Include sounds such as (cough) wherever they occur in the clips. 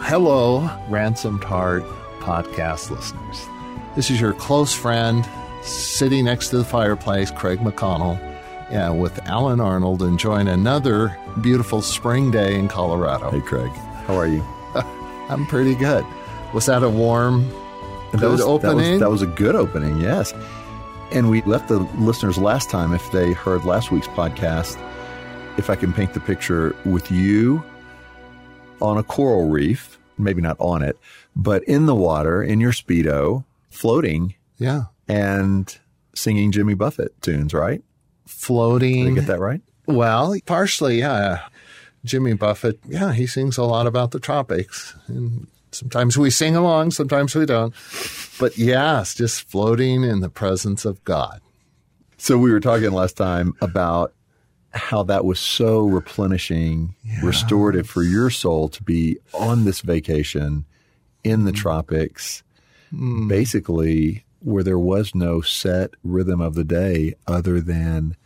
Hello, Ransomed Heart podcast listeners. This is your close friend sitting next to the fireplace, Craig McConnell, yeah, with Allen Arnold, enjoying another beautiful spring day in Colorado. Hey, Craig. How are you? (laughs) I'm pretty good. Was that a warm, that was, opening? That was, that was a good opening, yes. And we left the listeners last time, if they heard last week's podcast, if I can paint the picture with you on a coral reef, maybe not on it, but in the water, in your Speedo, floating. Yeah. And singing Jimmy Buffett tunes, right? Floating. Did I get that right? Well, partially, yeah. Jimmy Buffett, yeah, he sings a lot about the tropics. And sometimes we sing along, sometimes we don't. But yes, just floating in the presence of God. So we were talking last time about how that was so replenishing, yes. restorative for your soul to be on this vacation in the mm. tropics, mm. basically where there was no set rhythm of the day other than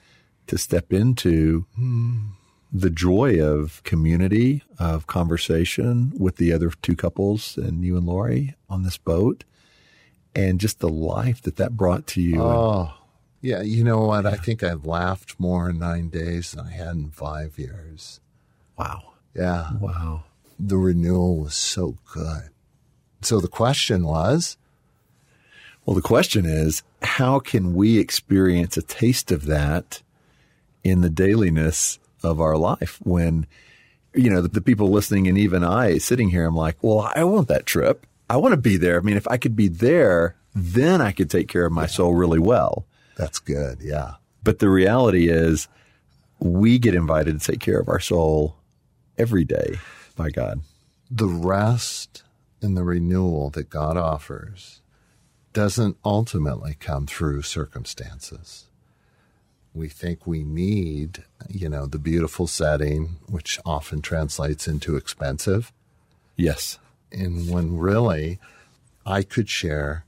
to step into mm. the joy of community, of conversation with the other two couples and you and Lori on this boat, and just the life that that brought to you. Oh. Yeah, you know what? I think I laughed more in nine days than I had in five years. Wow. Yeah. Wow. The renewal was so good. So the question was? Well, the question is how can we experience a taste of that in the dailiness of our life when, you know, the, the people listening and even I sitting here, I'm like, well, I want that trip. I want to be there. I mean, if I could be there, then I could take care of my soul really well. That's good. Yeah. But the reality is, we get invited to take care of our soul every day by God. The rest and the renewal that God offers doesn't ultimately come through circumstances. We think we need, you know, the beautiful setting, which often translates into expensive. Yes. And when really I could share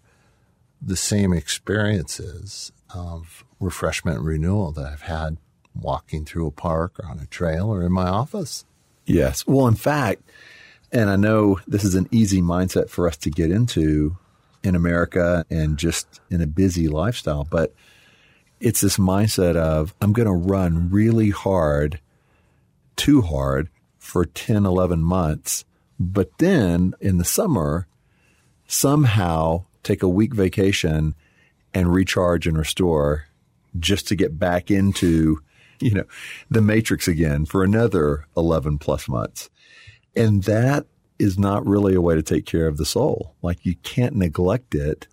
the same experiences of refreshment renewal that I've had walking through a park or on a trail or in my office. Yes. Well, in fact, and I know this is an easy mindset for us to get into in America and just in a busy lifestyle, but it's this mindset of I'm going to run really hard, too hard for 10, 11 months, but then in the summer, somehow take a week vacation and recharge and restore just to get back into, you know, the matrix again for another 11 plus months. And that is not really a way to take care of the soul. Like you can't neglect it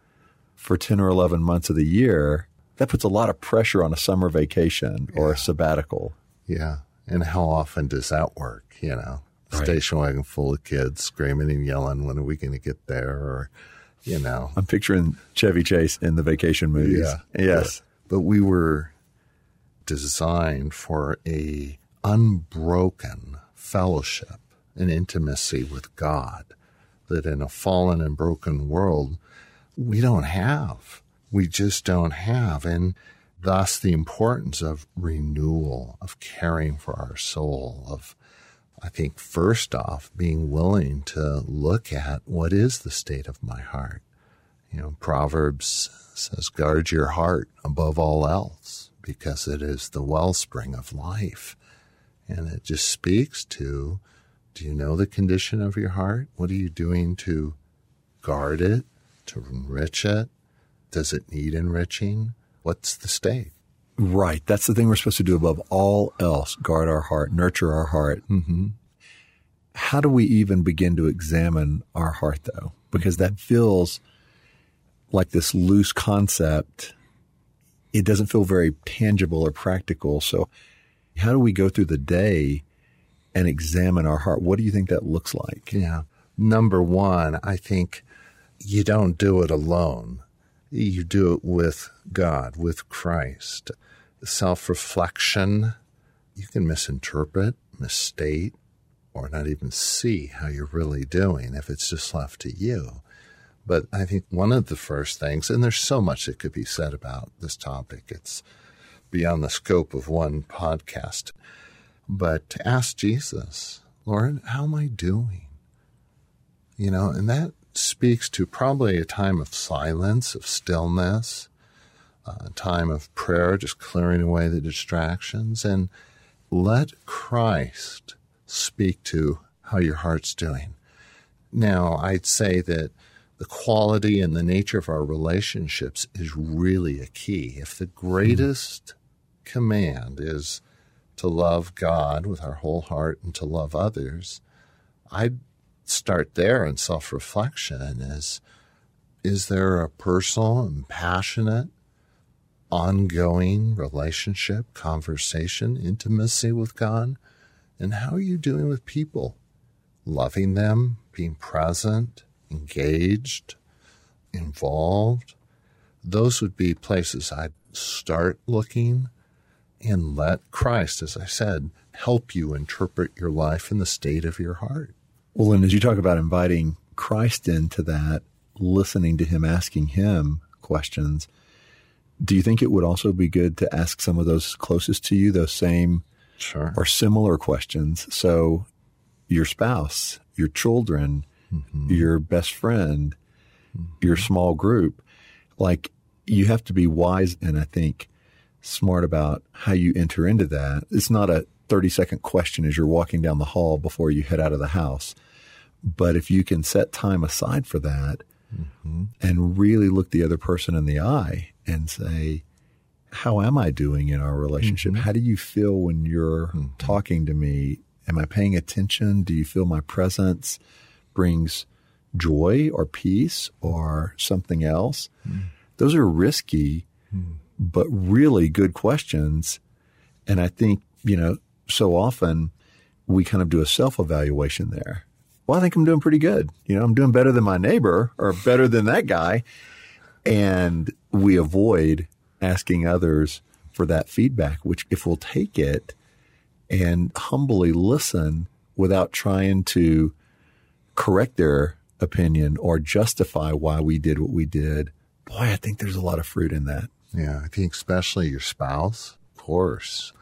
for 10 or 11 months of the year. That puts a lot of pressure on a summer vacation or a sabbatical. Yeah. And how often does that work? You know, right. station wagon full of kids screaming and yelling, when are we going to get there? Or, you know. I'm picturing Chevy Chase in the vacation movies. Yeah. Yes. But, but we were designed for a unbroken fellowship and intimacy with God that in a fallen and broken world we don't have. We just don't have. And thus the importance of renewal, of caring for our soul, of I think first off, being willing to look at what is the state of my heart. You know, Proverbs says, guard your heart above all else because it is the wellspring of life. And it just speaks to, do you know the condition of your heart? What are you doing to guard it, to enrich it? Does it need enriching? What's the state? Right. That's the thing we're supposed to do above all else guard our heart, nurture our heart. Mm-hmm. How do we even begin to examine our heart, though? Because that feels like this loose concept. It doesn't feel very tangible or practical. So, how do we go through the day and examine our heart? What do you think that looks like? Yeah. Number one, I think you don't do it alone. You do it with God, with Christ. Self reflection, you can misinterpret, misstate, or not even see how you're really doing if it's just left to you. But I think one of the first things, and there's so much that could be said about this topic, it's beyond the scope of one podcast, but to ask Jesus, Lord, how am I doing? you know, and that speaks to probably a time of silence, of stillness, a time of prayer, just clearing away the distractions, and let Christ speak to how your heart's doing. Now, I'd say that the quality and the nature of our relationships is really a key. If the greatest mm-hmm. command is to love God with our whole heart and to love others, I'd start there in self reflection is is there a personal and passionate ongoing relationship, conversation, intimacy with God? And how are you doing with people? Loving them, being present, engaged, involved. Those would be places I'd start looking and let Christ, as I said, help you interpret your life and the state of your heart. Well, and as you talk about inviting Christ into that, listening to him, asking him questions, do you think it would also be good to ask some of those closest to you those same sure. or similar questions? So, your spouse, your children, mm-hmm. your best friend, mm-hmm. your small group, like you have to be wise and I think smart about how you enter into that. It's not a 30 second question as you're walking down the hall before you head out of the house. But if you can set time aside for that mm-hmm. and really look the other person in the eye and say, how am I doing in our relationship? Mm-hmm. How do you feel when you're mm-hmm. talking to me? Am I paying attention? Do you feel my presence brings joy or peace or something else? Mm. Those are risky, mm. but really good questions. And I think, you know, so often we kind of do a self evaluation there. Well, I think I'm doing pretty good. You know, I'm doing better than my neighbor or better than that guy. And we avoid asking others for that feedback, which if we'll take it and humbly listen without trying to correct their opinion or justify why we did what we did, boy, I think there's a lot of fruit in that. Yeah, I think especially your spouse, of course.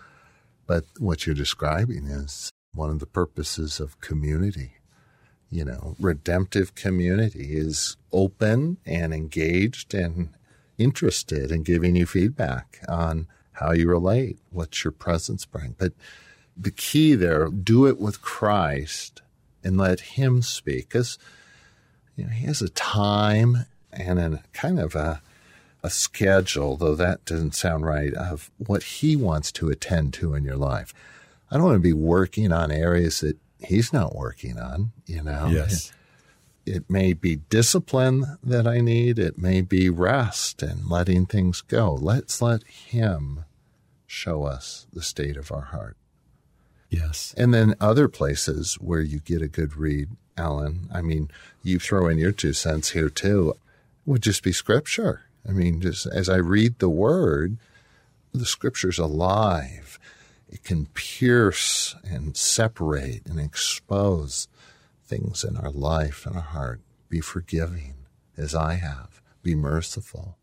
But what you're describing is one of the purposes of community. You know, redemptive community is open and engaged and interested in giving you feedback on how you relate, what's your presence bring. But the key there, do it with Christ and let Him speak. Because you know, He has a time and a kind of a a schedule, though that doesn't sound right, of what he wants to attend to in your life. I don't want to be working on areas that he's not working on, you know. Yes. It, may be discipline that I need, it may be rest and letting things go. Let's let him show us the state of our heart. Yes. And then other places where you get a good read, Allen. I mean, you throw in your two cents here too, would just be scripture I mean, just as I read the word, the scripture's alive. It can pierce and separate and expose things in our life and our heart. Be forgiving as I have. Be merciful.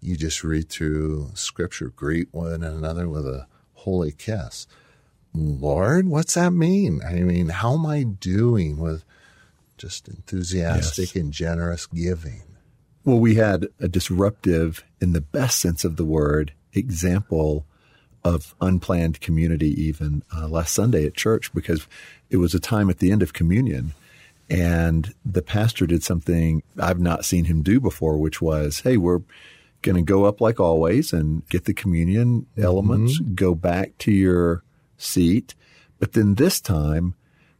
You just read through scripture, greet one another with a holy kiss. Lord, what's that mean? I mean, how am I doing with just enthusiastic yes. and generous giving? Well, we had a disruptive, in the best sense of the word, example of unplanned community even uh, last Sunday at church because it was a time at the end of communion. And the pastor did something I've not seen him do before, which was, hey, we're going to go up like always and get the communion mm-hmm. elements, go back to your seat. But then this time,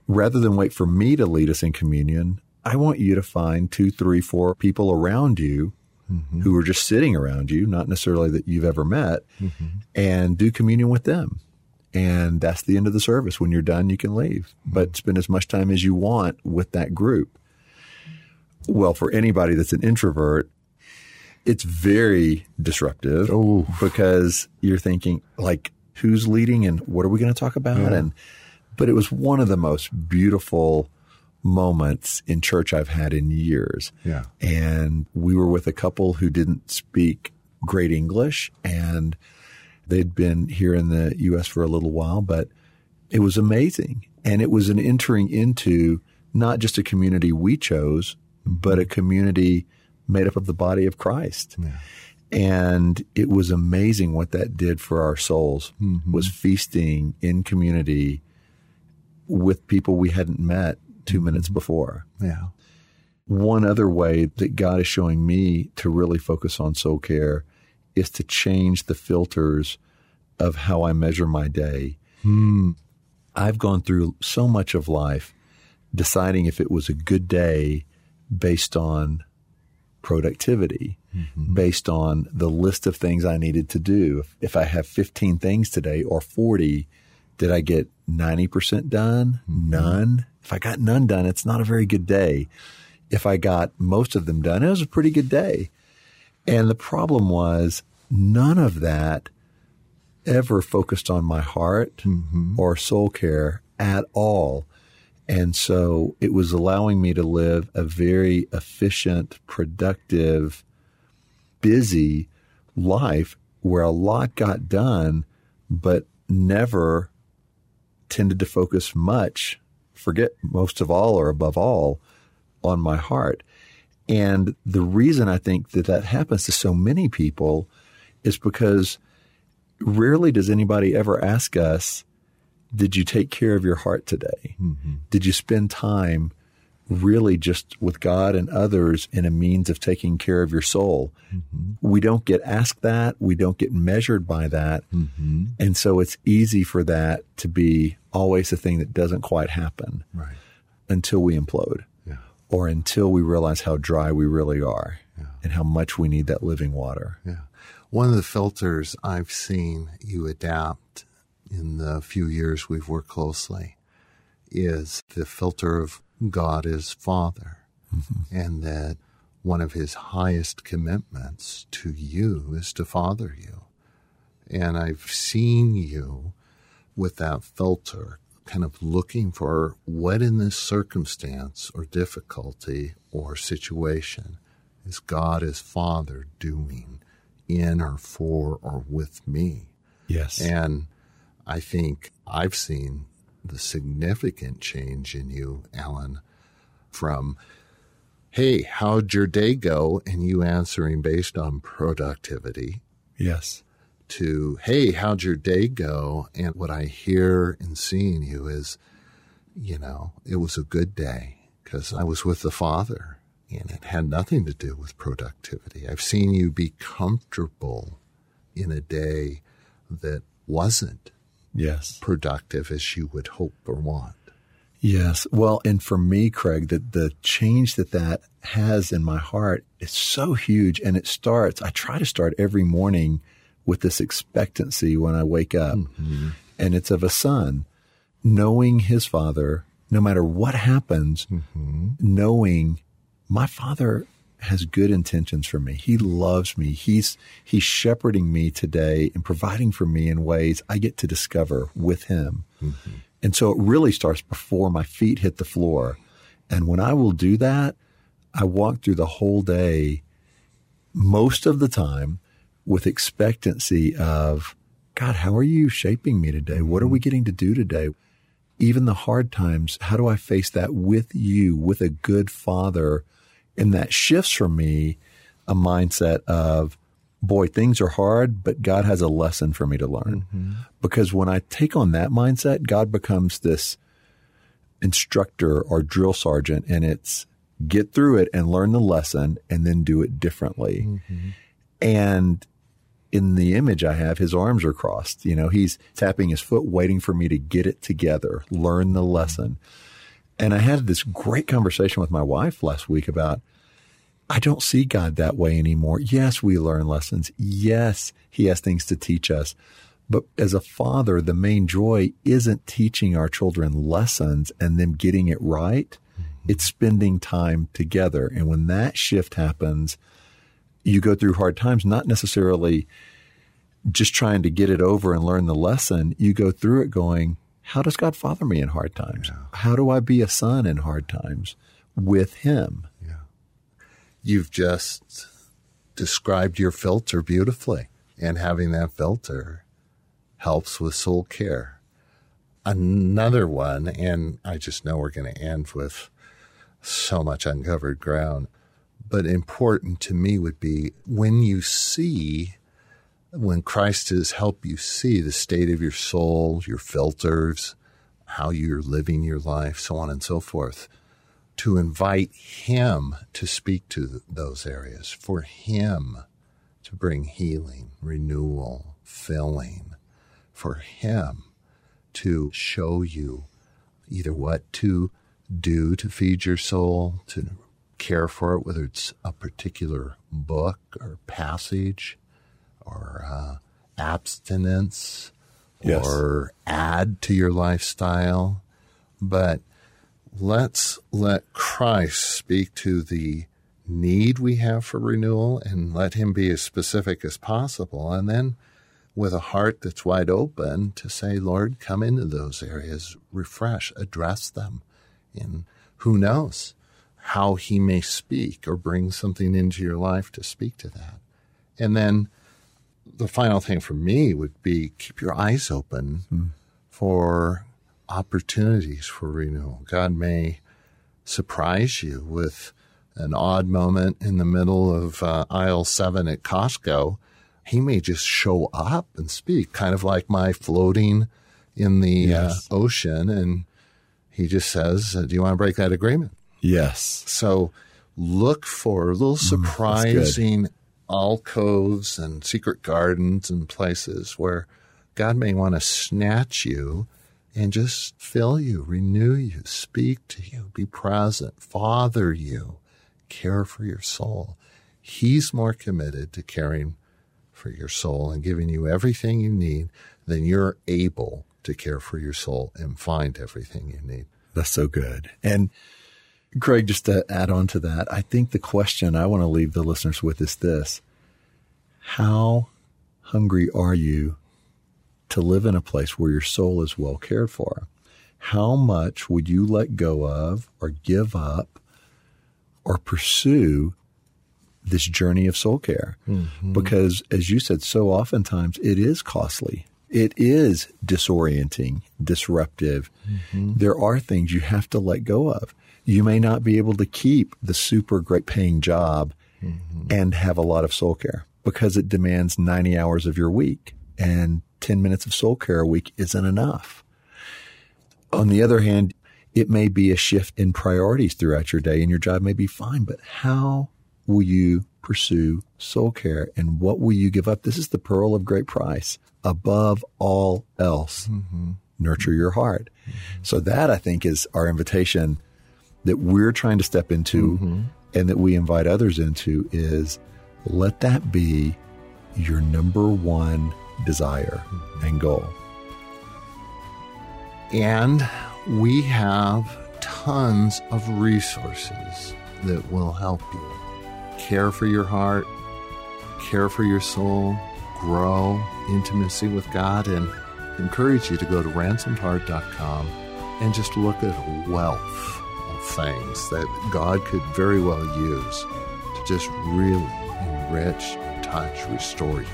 rather than wait for me to lead us in communion, I want you to find two, three, four people around you mm-hmm. who are just sitting around you, not necessarily that you've ever met, mm-hmm. and do communion with them. And that's the end of the service. When you're done, you can leave, mm-hmm. but spend as much time as you want with that group. Well, for anybody that's an introvert, it's very disruptive Ooh. because you're thinking like, who's leading and what are we going to talk about? Yeah. And, but it was one of the most beautiful moments in church I've had in years. Yeah. And we were with a couple who didn't speak great English and they'd been here in the US for a little while, but it was amazing. And it was an entering into not just a community we chose, but a community made up of the body of Christ. Yeah. And it was amazing what that did for our souls Mm-hmm. was feasting in community with people we hadn't met two minutes before. Yeah. One other way that God is showing me to really focus on soul care is to change the filters of how I measure my day. Hmm. I've gone through so much of life deciding if it was a good day based on productivity, mm-hmm. based on the list of things I needed to do. If I have 15 things today or 40, did I get 90% done? Mm-hmm. None. If I got none done, it's not a very good day. If I got most of them done, it was a pretty good day. And the problem was none of that ever focused on my heart mm-hmm. or soul care at all. And so it was allowing me to live a very efficient, productive, busy life where a lot got done, but never tended to focus much, forget most of all or above all, on my heart. And the reason I think that that happens to so many people is because rarely does anybody ever ask us, Did you take care of your heart today? Mm-hmm. Did you spend time really just with God and others in a means of taking care of your soul? Mm-hmm. We don't get asked that. We don't get measured by that. Mm-hmm. And so it's easy for that to be always a thing that doesn't quite happen Right. until we implode Yeah. or until we realize how dry we really are and how much we need that living water. Yeah. One of the filters I've seen you adapt in the few years we've worked closely is the filter of God as Father, mm-hmm. and that one of his highest commitments to you is to father you. And I've seen you with that filter, kind of looking for what in this circumstance or difficulty or situation is God as Father doing in or for or with me. Yes. And I think I've seen the significant change in you, Allen, from, hey, how'd your day go? And you answering based on productivity yes. to, hey, how'd your day go? And what I hear in seeing you is, you know, it was a good day because I was with the Father and it had nothing to do with productivity. I've seen you be comfortable in a day that wasn't Yes. productive as you would hope or want. Yes. Well, and for me, Craig, that the change that that has in my heart is so huge. And it starts, I try to start every morning with this expectancy when I wake up. Mm-hmm. And it's of a son knowing his father, no matter what happens, mm-hmm. knowing my father has good intentions for me. He loves me. He's he's shepherding me today and providing for me in ways I get to discover with him. Mm-hmm. And so it really starts before my feet hit the floor. And when I will do that, I walk through the whole day most of the time with expectancy of God, how are you shaping me today? What are we mm-hmm. getting to do today? Even the hard times, how do I face that with you, with a good father? And that shifts for me a mindset of, boy, things are hard, but God has a lesson for me to learn. Mm-hmm. Because when I take on that mindset, God becomes this instructor or drill sergeant, and it's get through it and learn the lesson and then do it differently. Mm-hmm. And in the image I have, his arms are crossed. You know, he's tapping his foot, waiting for me to get it together, learn the mm-hmm. lesson. And I had this great conversation with my wife last week about I don't see God that way anymore. Yes, we learn lessons. Yes, he has things to teach us. But as a father, the main joy isn't teaching our children lessons and them getting it right. Mm-hmm. It's spending time together. And when that shift happens, you go through hard times, not necessarily just trying to get it over and learn the lesson. You go through it going, how does God father me in hard times? How do I be a son in hard times with him? Yeah. You've just described your filter beautifully, and having that filter helps with soul care. Another one, and I just know we're going to end with so much uncovered ground. But important to me would be when you see, when Christ has helped you see the state of your soul, your filters, how you're living your life, so on and so forth, to invite Him to speak to those areas, for Him to bring healing, renewal, filling, for Him to show you either what to do to feed your soul, to care for it, whether it's a particular book or passage or uh, abstinence Yes. or add to your lifestyle. But let's let Christ speak to the need we have for renewal and let him be as specific as possible. And then with a heart that's wide open to say, Lord, come into those areas, refresh, address them. And who knows how he may speak or bring something into your life to speak to that. And then the final thing for me would be keep your eyes open for opportunities for renewal. God may surprise you with an odd moment in the middle of uh, aisle seven at Costco. He may just show up and speak, kind of like my floating in the Yes. uh, ocean. And he just says, uh, Do you want to break that agreement? Yes. So look for a little surprising alcoves and secret gardens and places where God may want to snatch you and just fill you, renew you, speak to you, be present, father you, care for your soul. He's more committed to caring for your soul and giving you everything you need than you're able to care for your soul and find everything you need. That's so good. And Craig, just to add on to that, I think the question I want to leave the listeners with is this How hungry are you to live in a place where your soul is well cared for? How much would you let go of or give up or pursue this journey of soul care? Mm-hmm. Because, as you said, so oftentimes it is costly. It is disorienting, disruptive. Mm-hmm. There are things you have to let go of. You may not be able to keep the super great paying job mm-hmm. and have a lot of soul care because it demands 90 hours of your week and 10 minutes of soul care a week isn't enough. On the other hand, it may be a shift in priorities throughout your day and your job may be fine, but how will you pursue soul care and what will you give up? This is the pearl of great price. Above all else, mm-hmm. nurture your heart. Mm-hmm. So that I think is our invitation that we're trying to step into mm-hmm. and that we invite others into is let that be your number one desire and goal. And we have tons of resources that will help you care for your heart, care for your soul, grow intimacy with God, and encourage you to go to ransomedheart.com and just look at a wealth of things that God could very well use to just really enrich, touch, restore you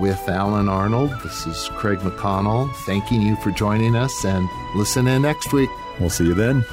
with Allen Arnold. This is Craig McConnell thanking you for joining us and listen in next week. We'll see you then.